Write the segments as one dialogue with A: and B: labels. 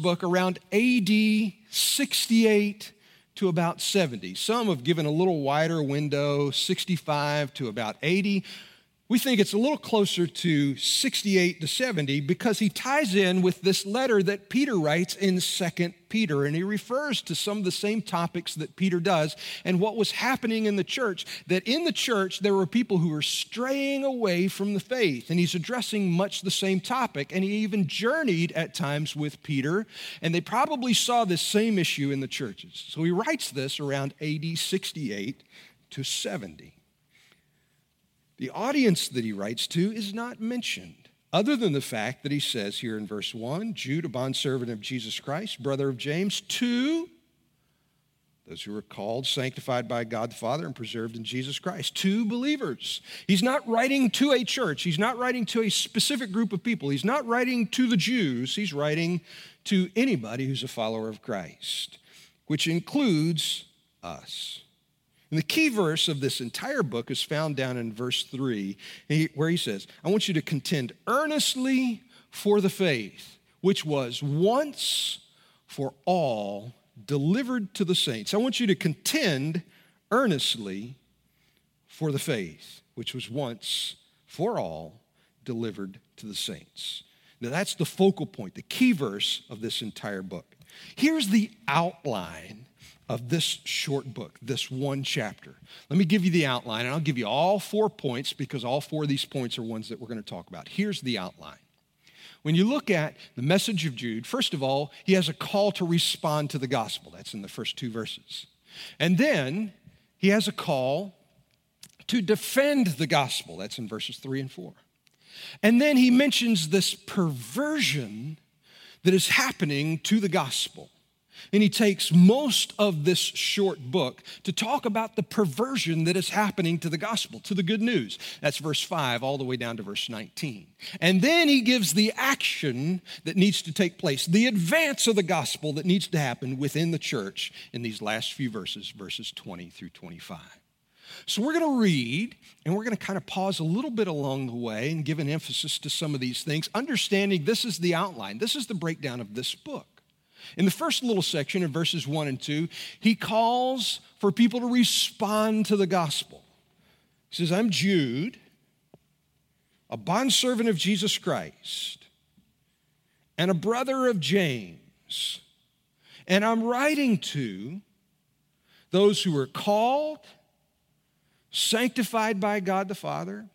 A: book around AD 68 to about 70. Some have given a little wider window, 65 to about 80. We think it's a little closer to 68 to 70 because he ties in with this letter that Peter writes in 2 Peter, and he refers to some of the same topics that Peter does and what was happening in the church. That in the church, there were people who were straying away from the faith, and he's addressing much the same topic. And he even journeyed at times with Peter, and they probably saw this same issue in the churches. So he writes this around AD 68 to 70. The audience that he writes to is not mentioned, other than the fact that he says here in verse 1 Jude, a bondservant of Jesus Christ, brother of James, to those who are called, sanctified by God the Father, and preserved in Jesus Christ. To believers. He's not writing to a church. He's not writing to a specific group of people. He's not writing to the Jews. He's writing to anybody who's a follower of Christ, which includes us. And the key verse of this entire book is found down in verse 3, where he says, I want you to contend earnestly for the faith, which was once for all delivered to the saints. I want you to contend earnestly for the faith, which was once for all delivered to the saints. Now, that's the focal point, the key verse of this entire book. Here's the outline of this short book, this one chapter. Let me give you the outline, and I'll give you all four points because all four of these points are ones that we're going to talk about. Here's the outline. When you look at the message of Jude, first of all, he has a call to respond to the gospel. That's in the first two verses. And then he has a call to defend the gospel. That's in verses three and four. And then he mentions this perversion that is happening to the gospel. And he takes most of this short book to talk about the perversion that is happening to the gospel, to the good news. That's verse 5 all the way down to verse 19. And then he gives the action that needs to take place, the advance of the gospel that needs to happen within the church in these last few verses, verses 20 through 25. So we're going to read and we're going to kind of pause a little bit along the way and give an emphasis to some of these things, understanding this is the outline, this is the breakdown of this book. In the first little section, in verses 1 and 2, he calls for people to respond to the gospel. He says, I'm Jude, a bondservant of Jesus Christ, and a brother of James. And I'm writing to those who are called, sanctified by God the Father,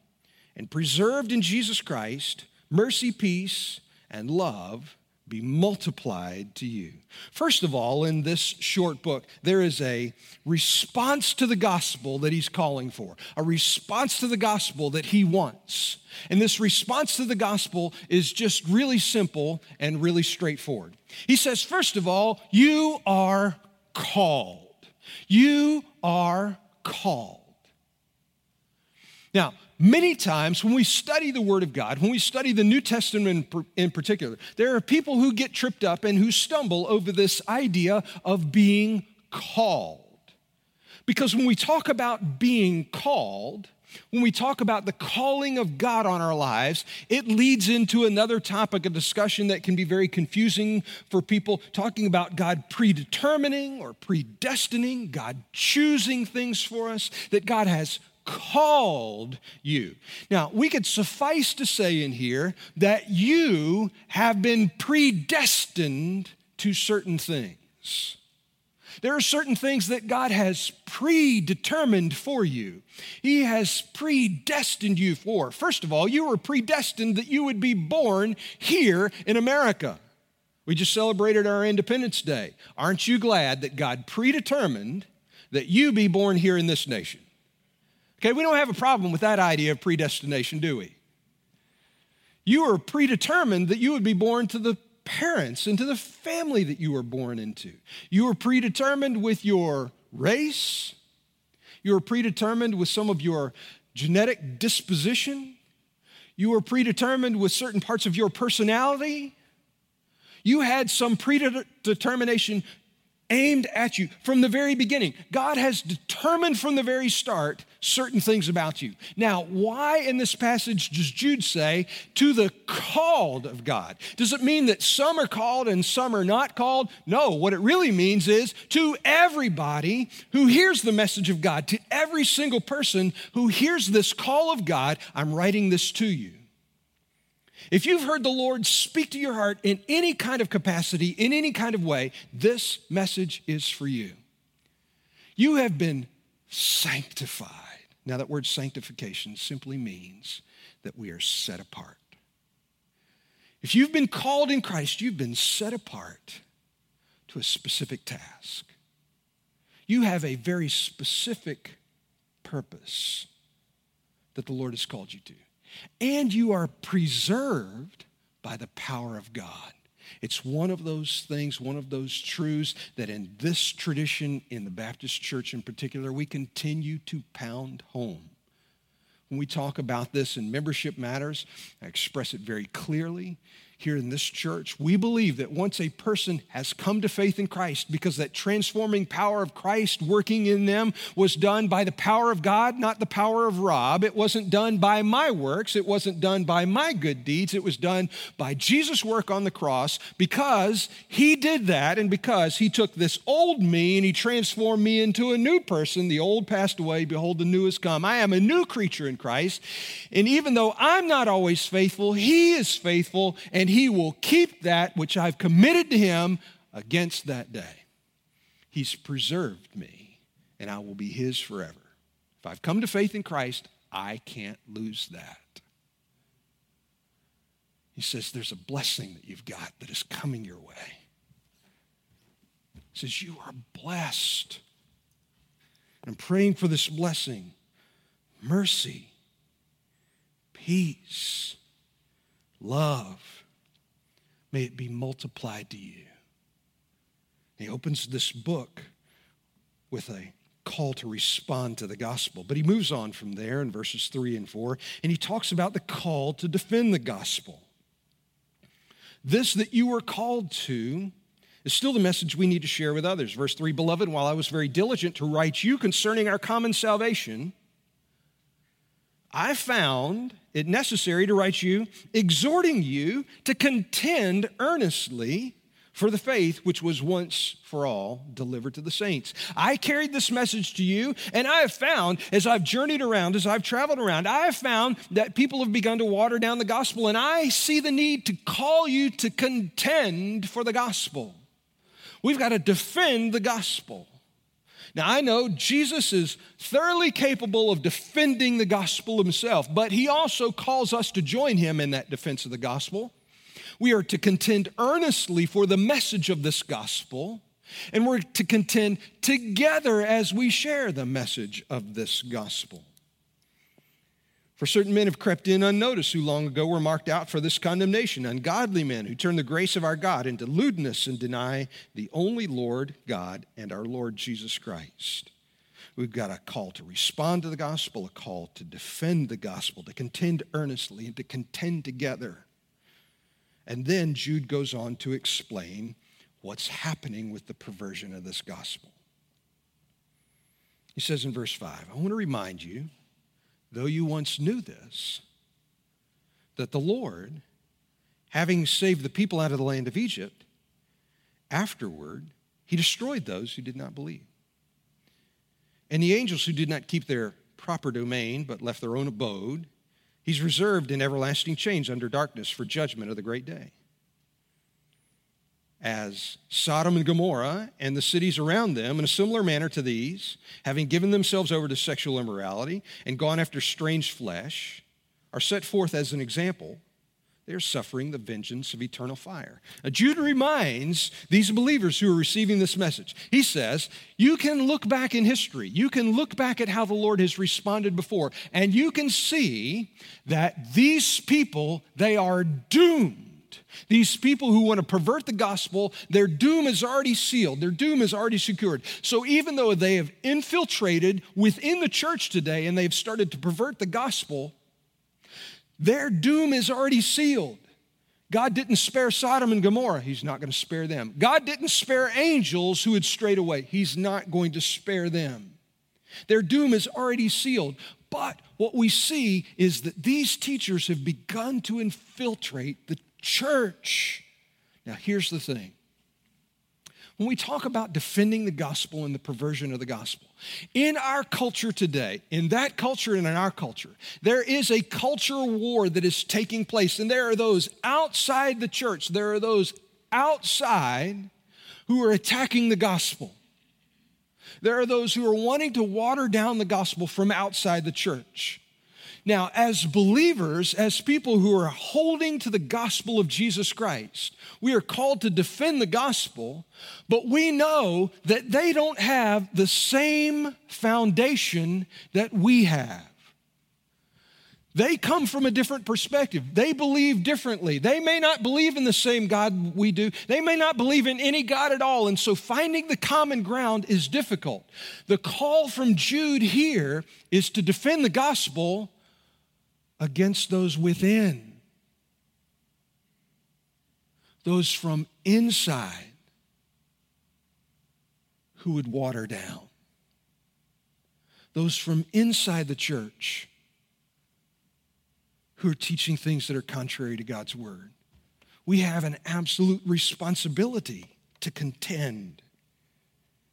A: and preserved in Jesus Christ, mercy, peace, and love be multiplied to you. First of all, in this short book, there is a response to the gospel that he's calling for, a response to the gospel that he wants. And this response to the gospel is just really simple and really straightforward. He says, first of all, you are called. You are called. Now, Many times when we study the Word of God, when we study the New Testament in particular, there are people who get tripped up and who stumble over this idea of being called. Because when we talk about being called, when we talk about the calling of God on our lives, it leads into another topic of discussion that can be very confusing for people talking about God predetermining or predestining, God choosing things for us, that God has called you. Now, we could suffice to say in here that you have been predestined to certain things. There are certain things that God has predetermined for you. He has predestined you for. First of all, you were predestined that you would be born here in America. We just celebrated our Independence Day. Aren't you glad that God predetermined that you be born here in this nation? Okay, we don't have a problem with that idea of predestination, do we? You are predetermined that you would be born to the parents and to the family that you were born into. You were predetermined with your race. You were predetermined with some of your genetic disposition. You were predetermined with certain parts of your personality. You had some predetermination aimed at you from the very beginning. God has determined from the very start certain things about you. Now, why in this passage does Jude say, to the called of God? Does it mean that some are called and some are not called? No, what it really means is to everybody who hears the message of God, to every single person who hears this call of God, I'm writing this to you. If you've heard the Lord speak to your heart in any kind of capacity, in any kind of way, this message is for you. You have been sanctified. Now, that word sanctification simply means that we are set apart. If you've been called in Christ, you've been set apart to a specific task. You have a very specific purpose that the Lord has called you to and you are preserved by the power of God. It's one of those things, one of those truths that in this tradition, in the Baptist church in particular, we continue to pound home. When we talk about this in membership matters, I express it very clearly here in this church, we believe that once a person has come to faith in Christ, because that transforming power of Christ working in them was done by the power of God, not the power of Rob. It wasn't done by my works, it wasn't done by my good deeds, it was done by Jesus' work on the cross because he did that and because he took this old me and he transformed me into a new person. The old passed away, behold, the new has come. I am a new creature in Christ. And even though I'm not always faithful, he is faithful and and he will keep that which I've committed to him against that day. He's preserved me, and I will be his forever. If I've come to faith in Christ, I can't lose that. He says there's a blessing that you've got that is coming your way. He says, You are blessed. I'm praying for this blessing mercy, peace, love, may it be multiplied to you. He opens this book with a call to respond to the gospel. But he moves on from there in verses 3 and 4, and he talks about the call to defend the gospel. This that you were called to is still the message we need to share with others. Verse 3 Beloved, while I was very diligent to write you concerning our common salvation, I found it necessary to write you, exhorting you to contend earnestly for the faith which was once for all delivered to the saints. I carried this message to you, and I have found, as I've journeyed around, as I've traveled around, I have found that people have begun to water down the gospel, and I see the need to call you to contend for the gospel. We've got to defend the gospel. Now, I know Jesus is thoroughly capable of defending the gospel himself, but he also calls us to join him in that defense of the gospel. We are to contend earnestly for the message of this gospel, and we're to contend together as we share the message of this gospel. For certain men have crept in unnoticed who long ago were marked out for this condemnation, ungodly men who turn the grace of our God into lewdness and deny the only Lord God and our Lord Jesus Christ. We've got a call to respond to the gospel, a call to defend the gospel, to contend earnestly, and to contend together. And then Jude goes on to explain what's happening with the perversion of this gospel. He says in verse 5 I want to remind you though you once knew this, that the Lord, having saved the people out of the land of Egypt, afterward, he destroyed those who did not believe. And the angels who did not keep their proper domain, but left their own abode, he's reserved in everlasting chains under darkness for judgment of the great day as Sodom and Gomorrah and the cities around them in a similar manner to these, having given themselves over to sexual immorality and gone after strange flesh, are set forth as an example. They are suffering the vengeance of eternal fire. Now, Jude reminds these believers who are receiving this message. He says, You can look back in history, you can look back at how the Lord has responded before, and you can see that these people, they are doomed these people who want to pervert the gospel, their doom is already sealed, their doom is already secured. So even though they have infiltrated within the church today and they've started to pervert the gospel, their doom is already sealed. God didn't spare Sodom and Gomorrah. He's not going to spare them. God didn't spare angels who had strayed away. He's not going to spare them. Their doom is already sealed. But what we see is that these teachers have begun to infiltrate the church. Now, here's the thing when we talk about defending the gospel and the perversion of the gospel, in our culture today, in that culture and in our culture, there is a culture war that is taking place. And there are those outside the church, there are those outside who are attacking the gospel. There are those who are wanting to water down the gospel from outside the church. Now, as believers, as people who are holding to the gospel of Jesus Christ, we are called to defend the gospel, but we know that they don't have the same foundation that we have. They come from a different perspective. They believe differently. They may not believe in the same God we do. They may not believe in any God at all. And so finding the common ground is difficult. The call from Jude here is to defend the gospel against those within, those from inside who would water down, those from inside the church who are teaching things that are contrary to God's word. We have an absolute responsibility to contend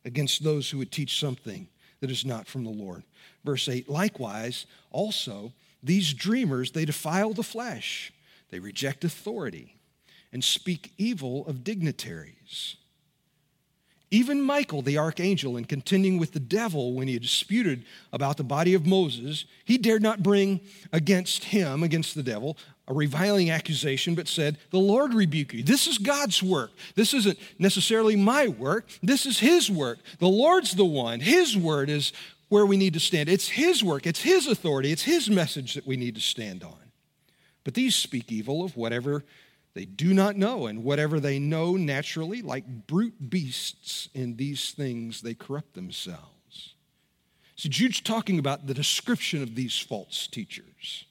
A: against those who would teach something that is not from the Lord. Verse 8, likewise, also, these dreamers, they defile the flesh, they reject authority, and speak evil of dignitaries. Even Michael, the archangel, in contending with the devil when he disputed about the body of Moses, he dared not bring against him, against the devil, a reviling accusation, but said, The Lord rebuke you. This is God's work. This isn't necessarily my work. This is His work. The Lord's the one. His word is where we need to stand. It's His work, it's His authority, it's His message that we need to stand on. But these speak evil of whatever they do not know, and whatever they know naturally, like brute beasts, in these things they corrupt themselves. So Jude's talking about the description of these false teachers.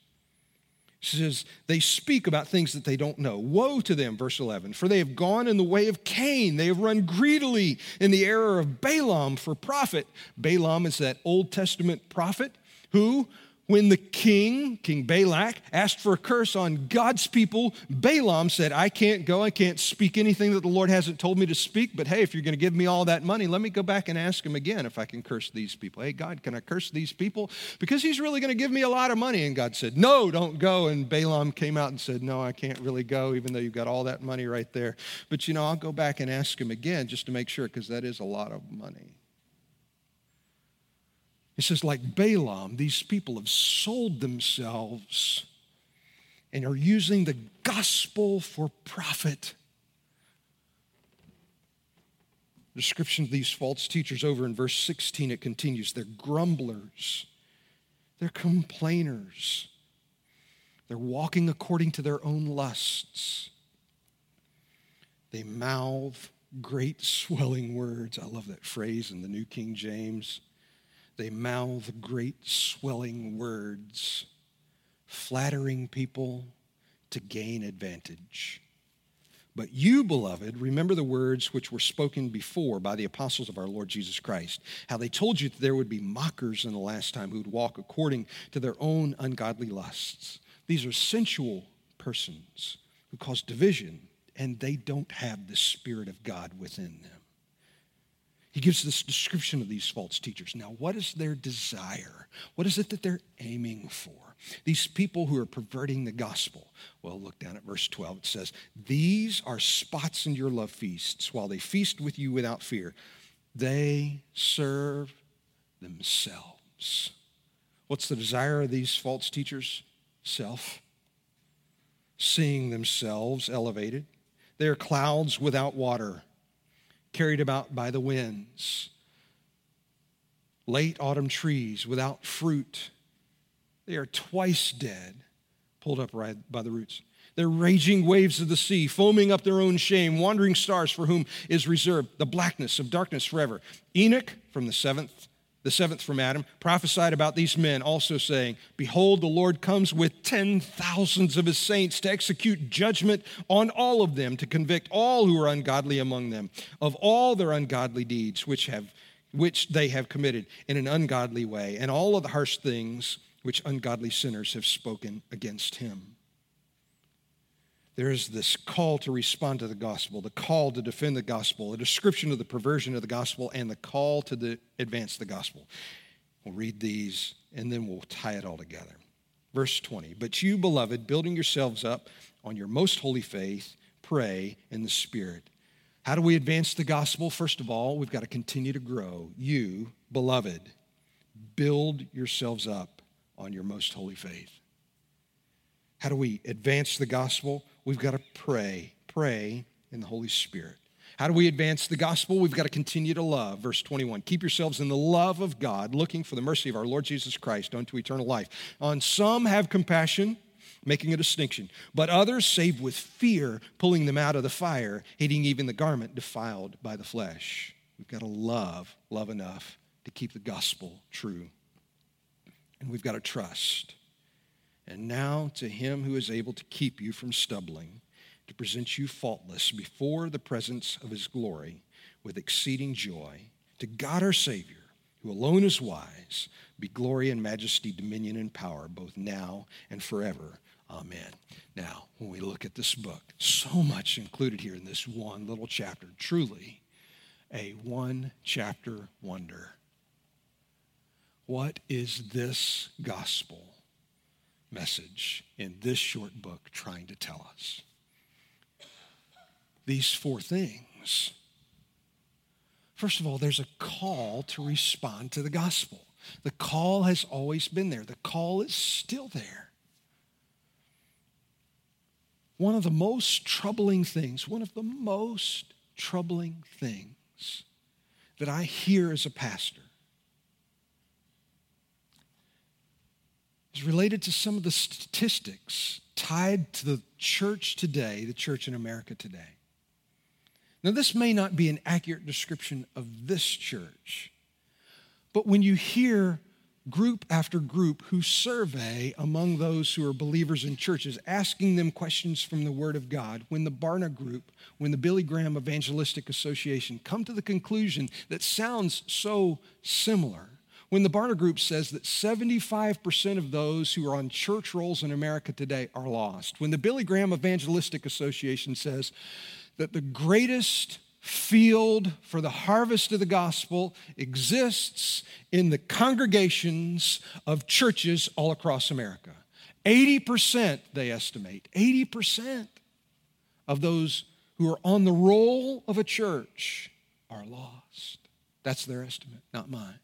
A: She says, they speak about things that they don't know. Woe to them, verse 11, for they have gone in the way of Cain. They have run greedily in the error of Balaam for profit. Balaam is that Old Testament prophet who when the king, King Balak, asked for a curse on God's people, Balaam said, I can't go, I can't speak anything that the Lord hasn't told me to speak, but hey, if you're going to give me all that money, let me go back and ask him again if I can curse these people. Hey, God, can I curse these people? Because he's really going to give me a lot of money. And God said, No, don't go. And Balaam came out and said, No, I can't really go, even though you've got all that money right there. But you know, I'll go back and ask him again just to make sure, because that is a lot of money. He says, like Balaam, these people have sold themselves and are using the gospel for profit. description of these false teachers over in verse 16, it continues. They're grumblers, they're complainers, they're walking according to their own lusts. They mouth great swelling words. I love that phrase in the New King James. They mouth great swelling words, flattering people to gain advantage. But you, beloved, remember the words which were spoken before by the apostles of our Lord Jesus Christ, how they told you that there would be mockers in the last time who would walk according to their own ungodly lusts. These are sensual persons who cause division, and they don't have the Spirit of God within them. He gives this description of these false teachers. Now, what is their desire? What is it that they're aiming for? These people who are perverting the gospel. Well, look down at verse 12. It says, These are spots in your love feasts while they feast with you without fear. They serve themselves. What's the desire of these false teachers? Self. Seeing themselves elevated. They are clouds without water carried about by the winds. Late autumn trees without fruit. They are twice dead, pulled up right by the roots. They're raging waves of the sea, foaming up their own shame, wandering stars for whom is reserved the blackness of darkness forever. Enoch from the seventh the seventh from Adam, prophesied about these men, also saying, Behold, the Lord comes with ten thousands of his saints to execute judgment on all of them, to convict all who are ungodly among them of all their ungodly deeds which, have, which they have committed in an ungodly way, and all of the harsh things which ungodly sinners have spoken against him there is this call to respond to the gospel, the call to defend the gospel, a description of the perversion of the gospel, and the call to the, advance the gospel. We'll read these and then we'll tie it all together. Verse 20 But you, beloved, building yourselves up on your most holy faith, pray in the Spirit. How do we advance the gospel? First of all, we've got to continue to grow. You, beloved, build yourselves up on your most holy faith. How do we advance the gospel? We've got to pray, pray in the Holy Spirit. How do we advance the gospel? We've got to continue to love. Verse 21 Keep yourselves in the love of God, looking for the mercy of our Lord Jesus Christ unto eternal life. On some have compassion, making a distinction, but others save with fear, pulling them out of the fire, hating even the garment defiled by the flesh. We've got to love, love enough to keep the gospel true. And we've got to trust. And now to him who is able to keep you from stumbling, to present you faultless before the presence of his glory with exceeding joy, to God our Savior, who alone is wise, be glory and majesty, dominion and power, both now and forever. Amen. Now, when we look at this book, so much included here in this one little chapter, truly a one chapter wonder. What is this gospel? Message in this short book trying to tell us? These four things. First of all, there's a call to respond to the gospel. The call has always been there, the call is still there. One of the most troubling things, one of the most troubling things that I hear as a pastor is related to some of the statistics tied to the church today, the church in America today. Now, this may not be an accurate description of this church, but when you hear group after group who survey among those who are believers in churches, asking them questions from the Word of God, when the Barna Group, when the Billy Graham Evangelistic Association come to the conclusion that sounds so similar, when the Barna Group says that 75% of those who are on church rolls in America today are lost, when the Billy Graham Evangelistic Association says that the greatest field for the harvest of the gospel exists in the congregations of churches all across America. 80%, they estimate, 80% of those who are on the roll of a church are lost. That's their estimate, not mine.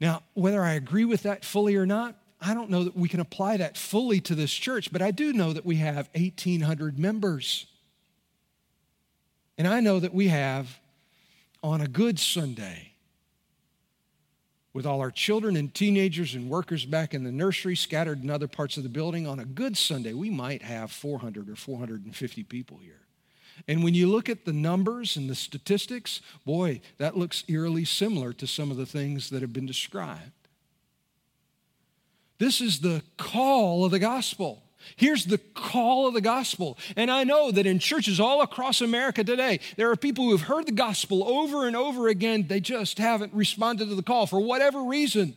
A: Now, whether I agree with that fully or not, I don't know that we can apply that fully to this church, but I do know that we have 1,800 members. And I know that we have, on a good Sunday, with all our children and teenagers and workers back in the nursery scattered in other parts of the building, on a good Sunday, we might have 400 or 450 people here. And when you look at the numbers and the statistics, boy, that looks eerily similar to some of the things that have been described. This is the call of the gospel. Here's the call of the gospel. And I know that in churches all across America today, there are people who have heard the gospel over and over again. They just haven't responded to the call for whatever reason.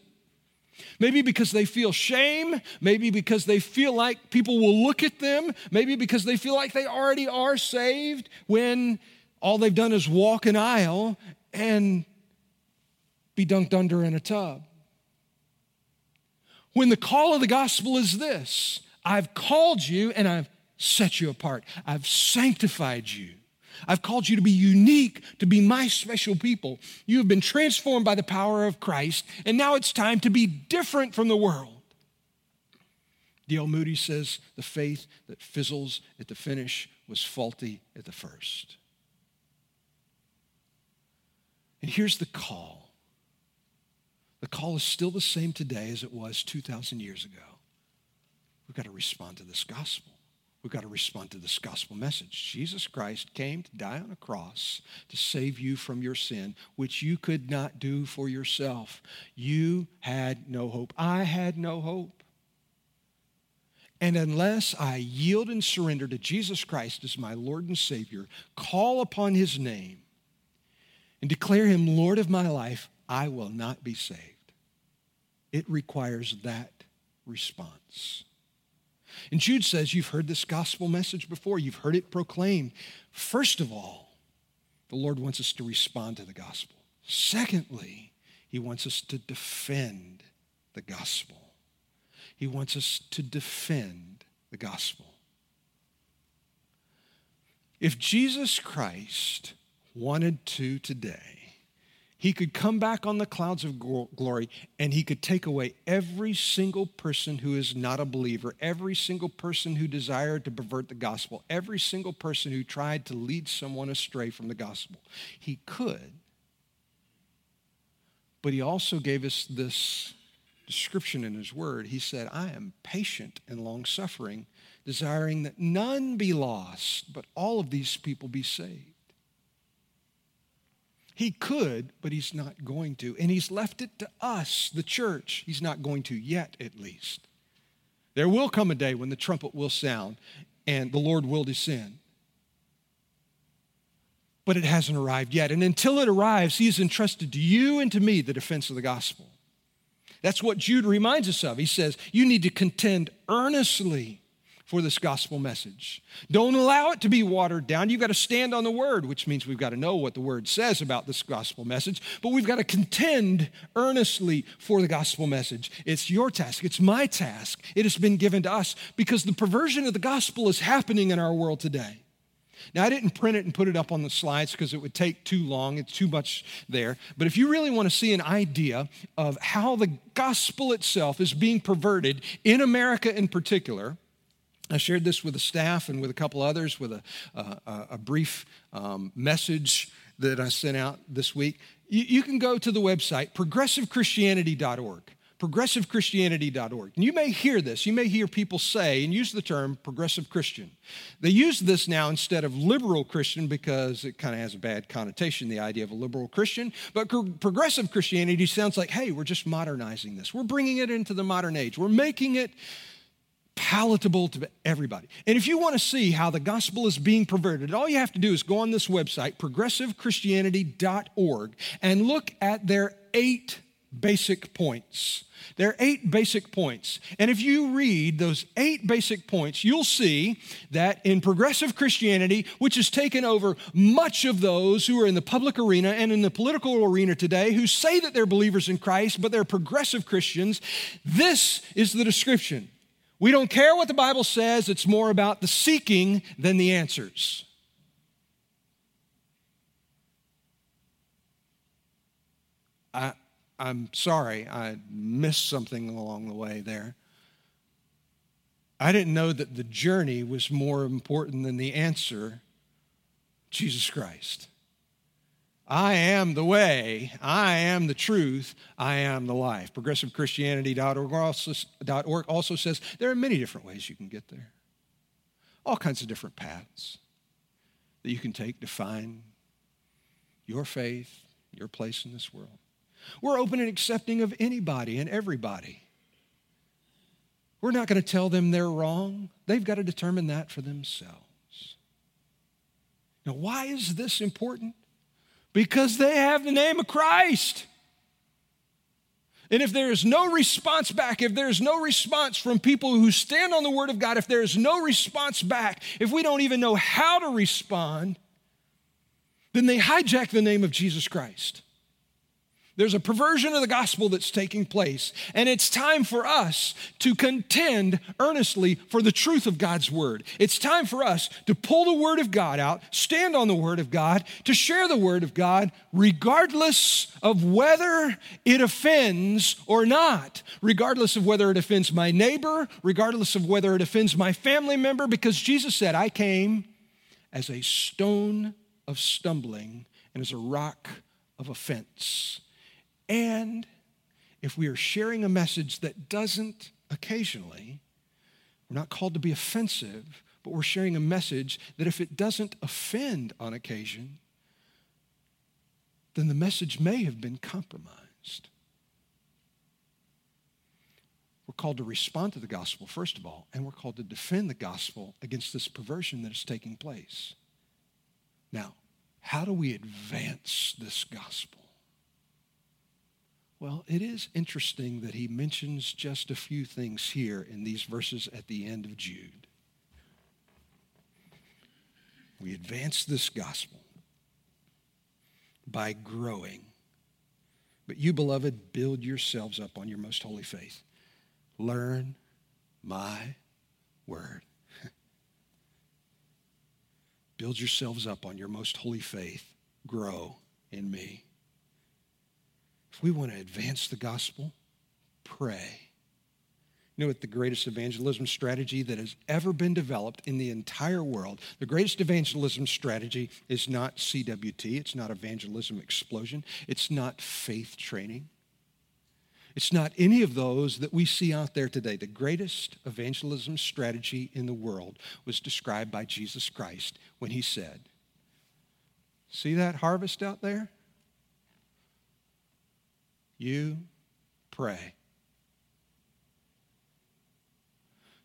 A: Maybe because they feel shame, maybe because they feel like people will look at them, maybe because they feel like they already are saved when all they've done is walk an aisle and be dunked under in a tub. When the call of the gospel is this I've called you and I've set you apart, I've sanctified you. I've called you to be unique, to be my special people. You have been transformed by the power of Christ, and now it's time to be different from the world. D.L. Moody says the faith that fizzles at the finish was faulty at the first. And here's the call the call is still the same today as it was 2,000 years ago. We've got to respond to this gospel. We've got to respond to this gospel message. Jesus Christ came to die on a cross to save you from your sin, which you could not do for yourself. You had no hope. I had no hope. And unless I yield and surrender to Jesus Christ as my Lord and Savior, call upon his name, and declare him Lord of my life, I will not be saved. It requires that response. And Jude says, You've heard this gospel message before, you've heard it proclaimed. First of all, the Lord wants us to respond to the gospel. Secondly, he wants us to defend the gospel. He wants us to defend the gospel. If Jesus Christ wanted to today, he could come back on the clouds of glory and he could take away every single person who is not a believer, every single person who desired to pervert the gospel, every single person who tried to lead someone astray from the gospel. He could. But he also gave us this description in his word. He said, I am patient and long suffering, desiring that none be lost, but all of these people be saved. He could, but he's not going to. And he's left it to us, the church. He's not going to yet, at least. There will come a day when the trumpet will sound and the Lord will descend. But it hasn't arrived yet. And until it arrives, he has entrusted to you and to me the defense of the gospel. That's what Jude reminds us of. He says, You need to contend earnestly for this gospel message. Don't allow it to be watered down. You've got to stand on the word, which means we've got to know what the word says about this gospel message, but we've got to contend earnestly for the gospel message. It's your task, it's my task. It has been given to us because the perversion of the gospel is happening in our world today. Now, I didn't print it and put it up on the slides because it would take too long. It's too much there. But if you really want to see an idea of how the gospel itself is being perverted in America in particular, I shared this with the staff and with a couple others with a, a, a brief um, message that I sent out this week. You, you can go to the website, progressivechristianity.org progressivechristianity.org. And you may hear this. You may hear people say and use the term progressive Christian. They use this now instead of liberal Christian because it kind of has a bad connotation, the idea of a liberal Christian. But progressive Christianity sounds like, hey, we're just modernizing this. We're bringing it into the modern age. We're making it palatable to everybody. And if you want to see how the gospel is being perverted, all you have to do is go on this website, progressivechristianity.org, and look at their eight basic points. There are eight basic points. And if you read those eight basic points, you'll see that in progressive Christianity, which has taken over much of those who are in the public arena and in the political arena today who say that they're believers in Christ, but they're progressive Christians, this is the description. We don't care what the Bible says, it's more about the seeking than the answers. I, I'm sorry, I missed something along the way there. I didn't know that the journey was more important than the answer Jesus Christ. I am the way, I am the truth, I am the life. ProgressiveChristianity.org also, also says there are many different ways you can get there. All kinds of different paths that you can take to find your faith, your place in this world. We're open and accepting of anybody and everybody. We're not going to tell them they're wrong. They've got to determine that for themselves. Now, why is this important? Because they have the name of Christ. And if there is no response back, if there is no response from people who stand on the Word of God, if there is no response back, if we don't even know how to respond, then they hijack the name of Jesus Christ. There's a perversion of the gospel that's taking place, and it's time for us to contend earnestly for the truth of God's word. It's time for us to pull the word of God out, stand on the word of God, to share the word of God, regardless of whether it offends or not, regardless of whether it offends my neighbor, regardless of whether it offends my family member, because Jesus said, I came as a stone of stumbling and as a rock of offense. And if we are sharing a message that doesn't occasionally, we're not called to be offensive, but we're sharing a message that if it doesn't offend on occasion, then the message may have been compromised. We're called to respond to the gospel, first of all, and we're called to defend the gospel against this perversion that is taking place. Now, how do we advance this gospel? Well, it is interesting that he mentions just a few things here in these verses at the end of Jude. We advance this gospel by growing. But you, beloved, build yourselves up on your most holy faith. Learn my word. build yourselves up on your most holy faith. Grow in me. If we want to advance the gospel, pray. You know what the greatest evangelism strategy that has ever been developed in the entire world, the greatest evangelism strategy is not CWT, it's not evangelism explosion, it's not faith training. It's not any of those that we see out there today. The greatest evangelism strategy in the world was described by Jesus Christ when he said, See that harvest out there? You pray.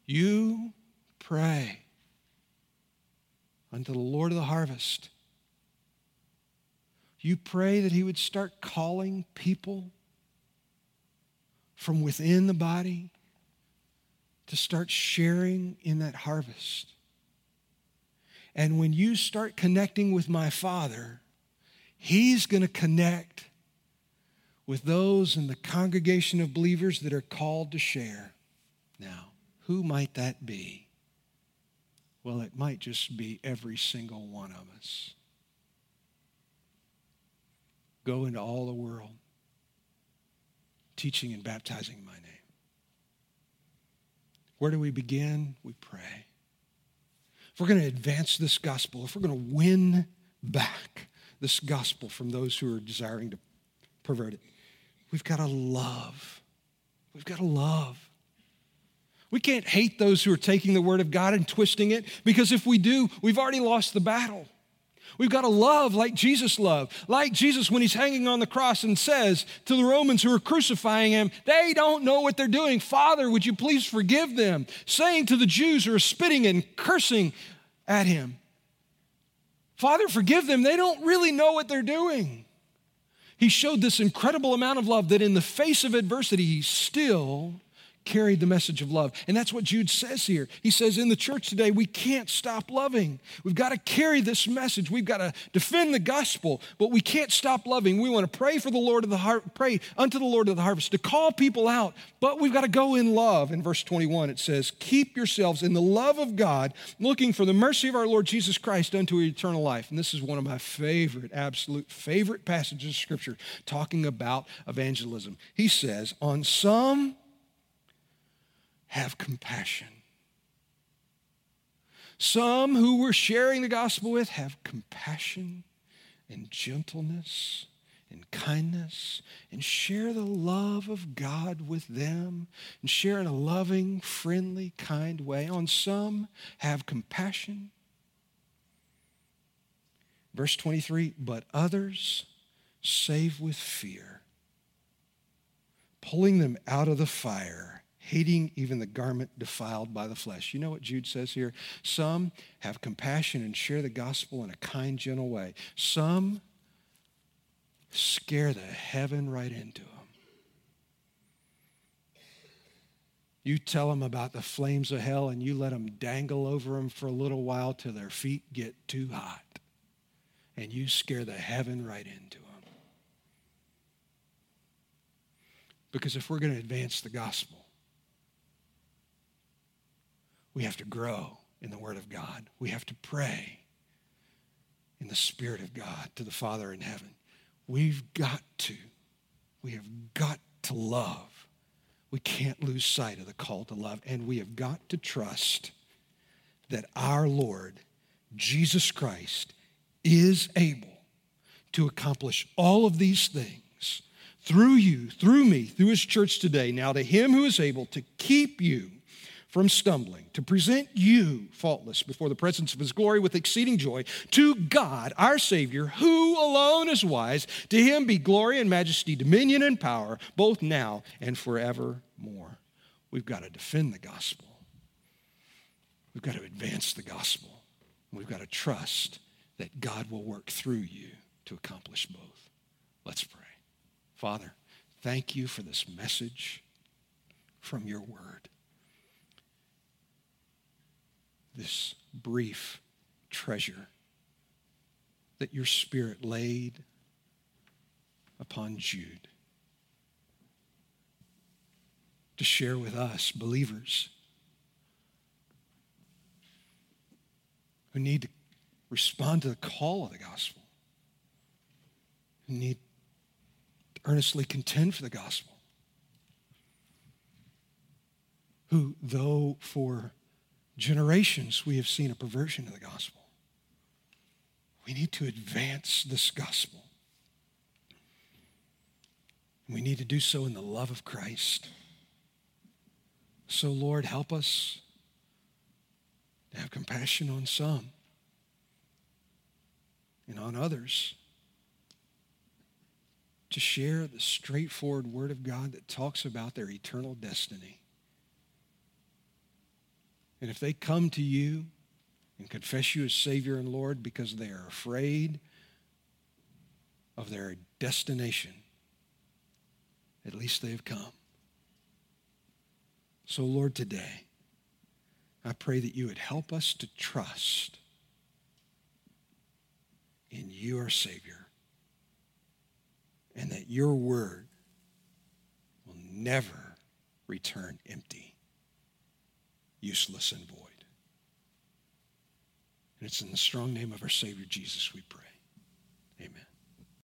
A: You pray unto the Lord of the harvest. You pray that He would start calling people from within the body to start sharing in that harvest. And when you start connecting with my Father, He's going to connect with those in the congregation of believers that are called to share. Now, who might that be? Well, it might just be every single one of us. Go into all the world, teaching and baptizing in my name. Where do we begin? We pray. If we're going to advance this gospel, if we're going to win back this gospel from those who are desiring to pervert it, We've got to love. We've got to love. We can't hate those who are taking the word of God and twisting it because if we do, we've already lost the battle. We've got to love like Jesus loved. Like Jesus when he's hanging on the cross and says to the Romans who are crucifying him, they don't know what they're doing. Father, would you please forgive them? Saying to the Jews who are spitting and cursing at him, Father, forgive them. They don't really know what they're doing. He showed this incredible amount of love that in the face of adversity, he still carried the message of love. And that's what Jude says here. He says, in the church today, we can't stop loving. We've got to carry this message. We've got to defend the gospel, but we can't stop loving. We want to pray for the Lord of the heart, pray unto the Lord of the harvest, to call people out, but we've got to go in love. In verse 21, it says, Keep yourselves in the love of God, looking for the mercy of our Lord Jesus Christ unto eternal life. And this is one of my favorite, absolute favorite passages of Scripture talking about evangelism. He says, On some, have compassion. Some who we're sharing the gospel with have compassion and gentleness and kindness and share the love of God with them and share in a loving, friendly, kind way. On some, have compassion. Verse 23 but others save with fear, pulling them out of the fire hating even the garment defiled by the flesh. You know what Jude says here? Some have compassion and share the gospel in a kind, gentle way. Some scare the heaven right into them. You tell them about the flames of hell and you let them dangle over them for a little while till their feet get too hot. And you scare the heaven right into them. Because if we're going to advance the gospel, we have to grow in the Word of God. We have to pray in the Spirit of God to the Father in heaven. We've got to, we have got to love. We can't lose sight of the call to love. And we have got to trust that our Lord, Jesus Christ, is able to accomplish all of these things through you, through me, through his church today. Now, to him who is able to keep you from stumbling, to present you faultless before the presence of his glory with exceeding joy, to God, our Savior, who alone is wise, to him be glory and majesty, dominion and power, both now and forevermore. We've got to defend the gospel. We've got to advance the gospel. We've got to trust that God will work through you to accomplish both. Let's pray. Father, thank you for this message from your word. This brief treasure that your spirit laid upon Jude to share with us, believers, who need to respond to the call of the gospel, who need to earnestly contend for the gospel, who, though for generations we have seen a perversion of the gospel, we need to advance this gospel. We need to do so in the love of Christ. So, Lord, help us to have compassion on some and on others to share the straightforward word of God that talks about their eternal destiny. And if they come to you and confess you as Savior and Lord because they are afraid of their destination, at least they have come. So, Lord, today, I pray that you would help us to trust in you, our Savior, and that your word will never return empty, useless, and void. And it's in the strong name of our Savior Jesus we pray.